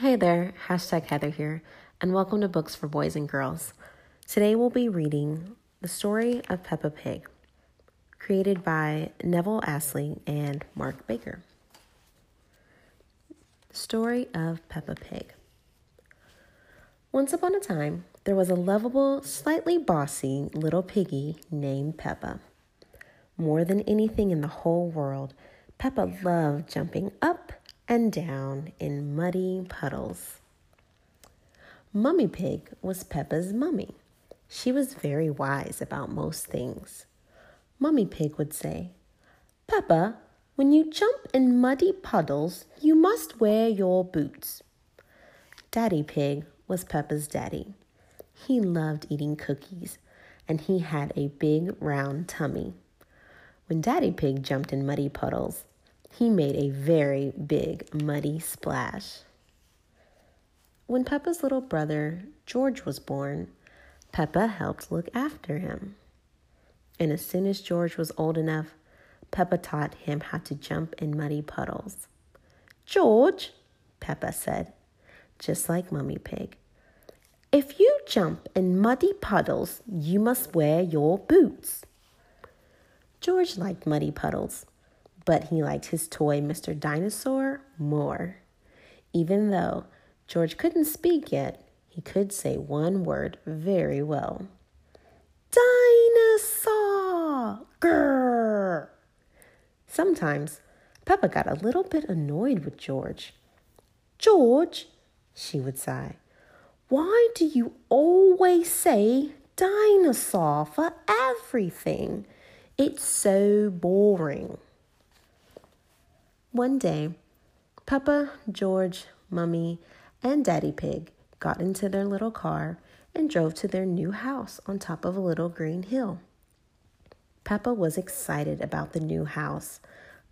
Hey there, hashtag Heather here, and welcome to Books for Boys and Girls. Today we'll be reading The Story of Peppa Pig, created by Neville Astley and Mark Baker. The Story of Peppa Pig. Once upon a time, there was a lovable, slightly bossy little piggy named Peppa. More than anything in the whole world, Peppa loved jumping up and down in muddy puddles. Mummy Pig was Peppa's mummy. She was very wise about most things. Mummy Pig would say, Peppa, when you jump in muddy puddles, you must wear your boots. Daddy Pig was Peppa's daddy. He loved eating cookies, and he had a big round tummy. When Daddy Pig jumped in muddy puddles, he made a very big muddy splash. When Peppa's little brother, George, was born, Peppa helped look after him. And as soon as George was old enough, Peppa taught him how to jump in muddy puddles. George, Peppa said, just like Mummy Pig, if you jump in muddy puddles, you must wear your boots. George liked muddy puddles, but he liked his toy Mr. Dinosaur more. Even though George couldn't speak yet, he could say one word very well. Dinosaur! Grrr! Sometimes Peppa got a little bit annoyed with George. George, she would sigh, why do you always say dinosaur for everything? It's so boring. One day, Peppa, George, Mummy, and Daddy Pig got into their little car and drove to their new house on top of a little green hill. Peppa was excited about the new house,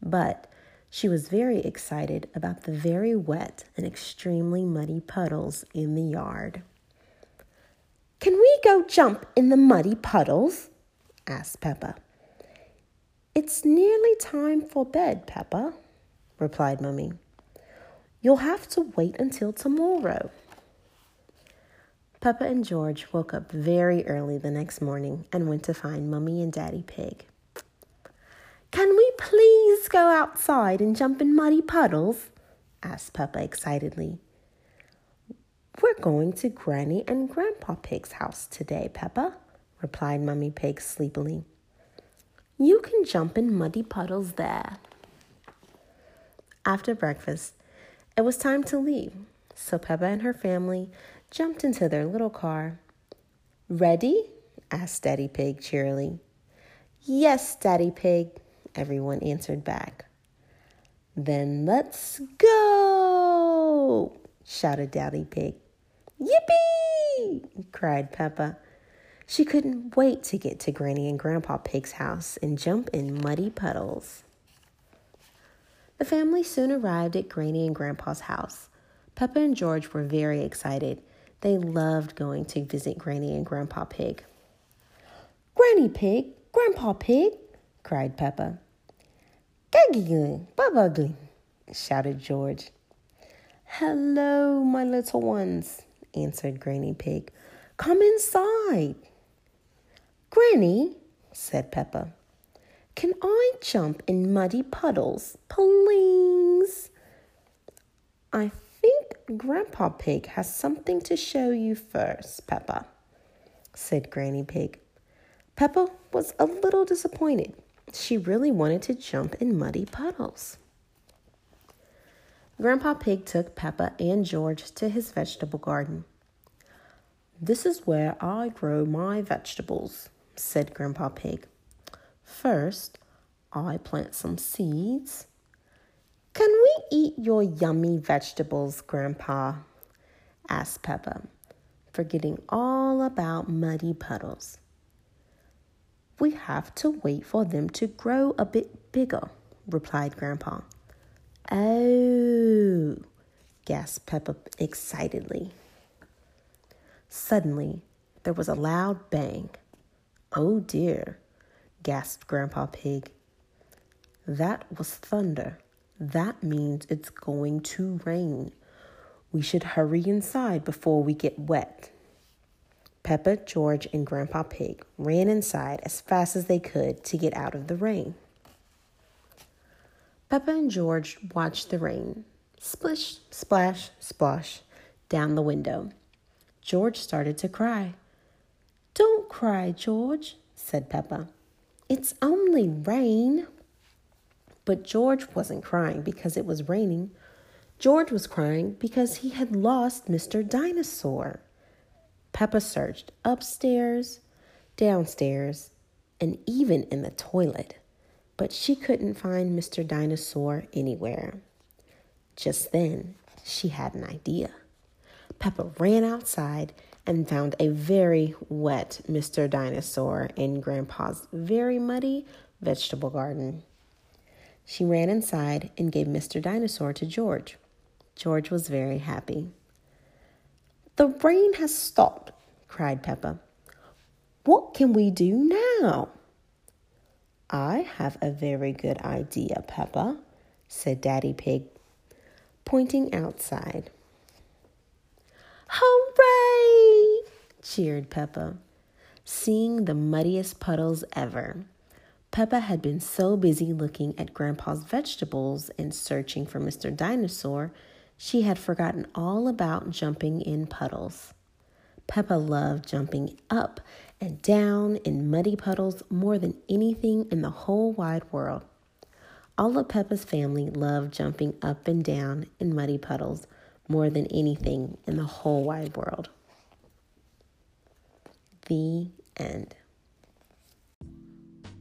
but she was very excited about the very wet and extremely muddy puddles in the yard. Can we go jump in the muddy puddles? asked Peppa. It's nearly time for bed, Peppa, replied Mummy. You'll have to wait until tomorrow. Peppa and George woke up very early the next morning and went to find Mummy and Daddy Pig. Can we please go outside and jump in muddy puddles? asked Peppa excitedly. We're going to Granny and Grandpa Pig's house today, Peppa, replied Mummy Pig sleepily. You can jump in muddy puddles there. After breakfast, it was time to leave, so Peppa and her family jumped into their little car. Ready? asked Daddy Pig cheerily. Yes, Daddy Pig, everyone answered back. Then let's go! shouted Daddy Pig. Yippee! cried Peppa. She couldn't wait to get to Granny and Grandpa Pig's house and jump in muddy puddles. The family soon arrived at Granny and Grandpa's house. Peppa and George were very excited. They loved going to visit Granny and Grandpa Pig. Granny Pig, Grandpa Pig, cried Peppa. Gagging, Bubba shouted George. Hello, my little ones, answered Granny Pig. Come inside. Granny, said Peppa, can I jump in muddy puddles, please? I think Grandpa Pig has something to show you first, Peppa, said Granny Pig. Peppa was a little disappointed. She really wanted to jump in muddy puddles. Grandpa Pig took Peppa and George to his vegetable garden. This is where I grow my vegetables, said Grandpa Pig. First, I plant some seeds. Can we eat your yummy vegetables, Grandpa? asked Peppa, forgetting all about muddy puddles. We have to wait for them to grow a bit bigger, replied Grandpa. Oh, gasped Peppa excitedly. Suddenly, there was a loud bang. Oh dear, gasped Grandpa Pig. That was thunder. That means it's going to rain. We should hurry inside before we get wet. Peppa, George, and Grandpa Pig ran inside as fast as they could to get out of the rain. Peppa and George watched the rain splish, splash, splosh down the window. George started to cry. Don't cry, George, said Peppa. It's only rain. But George wasn't crying because it was raining. George was crying because he had lost Mr. Dinosaur. Peppa searched upstairs, downstairs, and even in the toilet, but she couldn't find Mr. Dinosaur anywhere. Just then, she had an idea. Peppa ran outside and found a very wet Mr. Dinosaur in Grandpa's very muddy vegetable garden. She ran inside and gave Mr. Dinosaur to George. George was very happy. The rain has stopped, cried Peppa. What can we do now? I have a very good idea, Peppa, said Daddy Pig, pointing outside. Cheered Peppa, seeing the muddiest puddles ever. Peppa had been so busy looking at Grandpa's vegetables and searching for Mr. Dinosaur she had forgotten all about jumping in puddles. Peppa loved jumping up and down in muddy puddles more than anything in the whole wide world. All of Peppa's family loved jumping up and down in muddy puddles more than anything in the whole wide world. The end.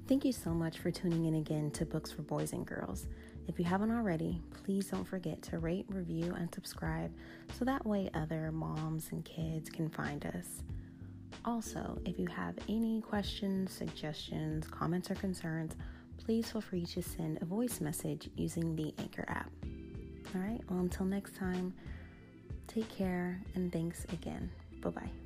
Thank you so much for tuning in again to Books for Boys and Girls. If you haven't already, please don't forget to rate, review, and subscribe so that way other moms and kids can find us. Also, if you have any questions, suggestions, comments, or concerns, please feel free to send a voice message using the Anchor app. All right, well, until next time, take care and thanks again. Bye bye.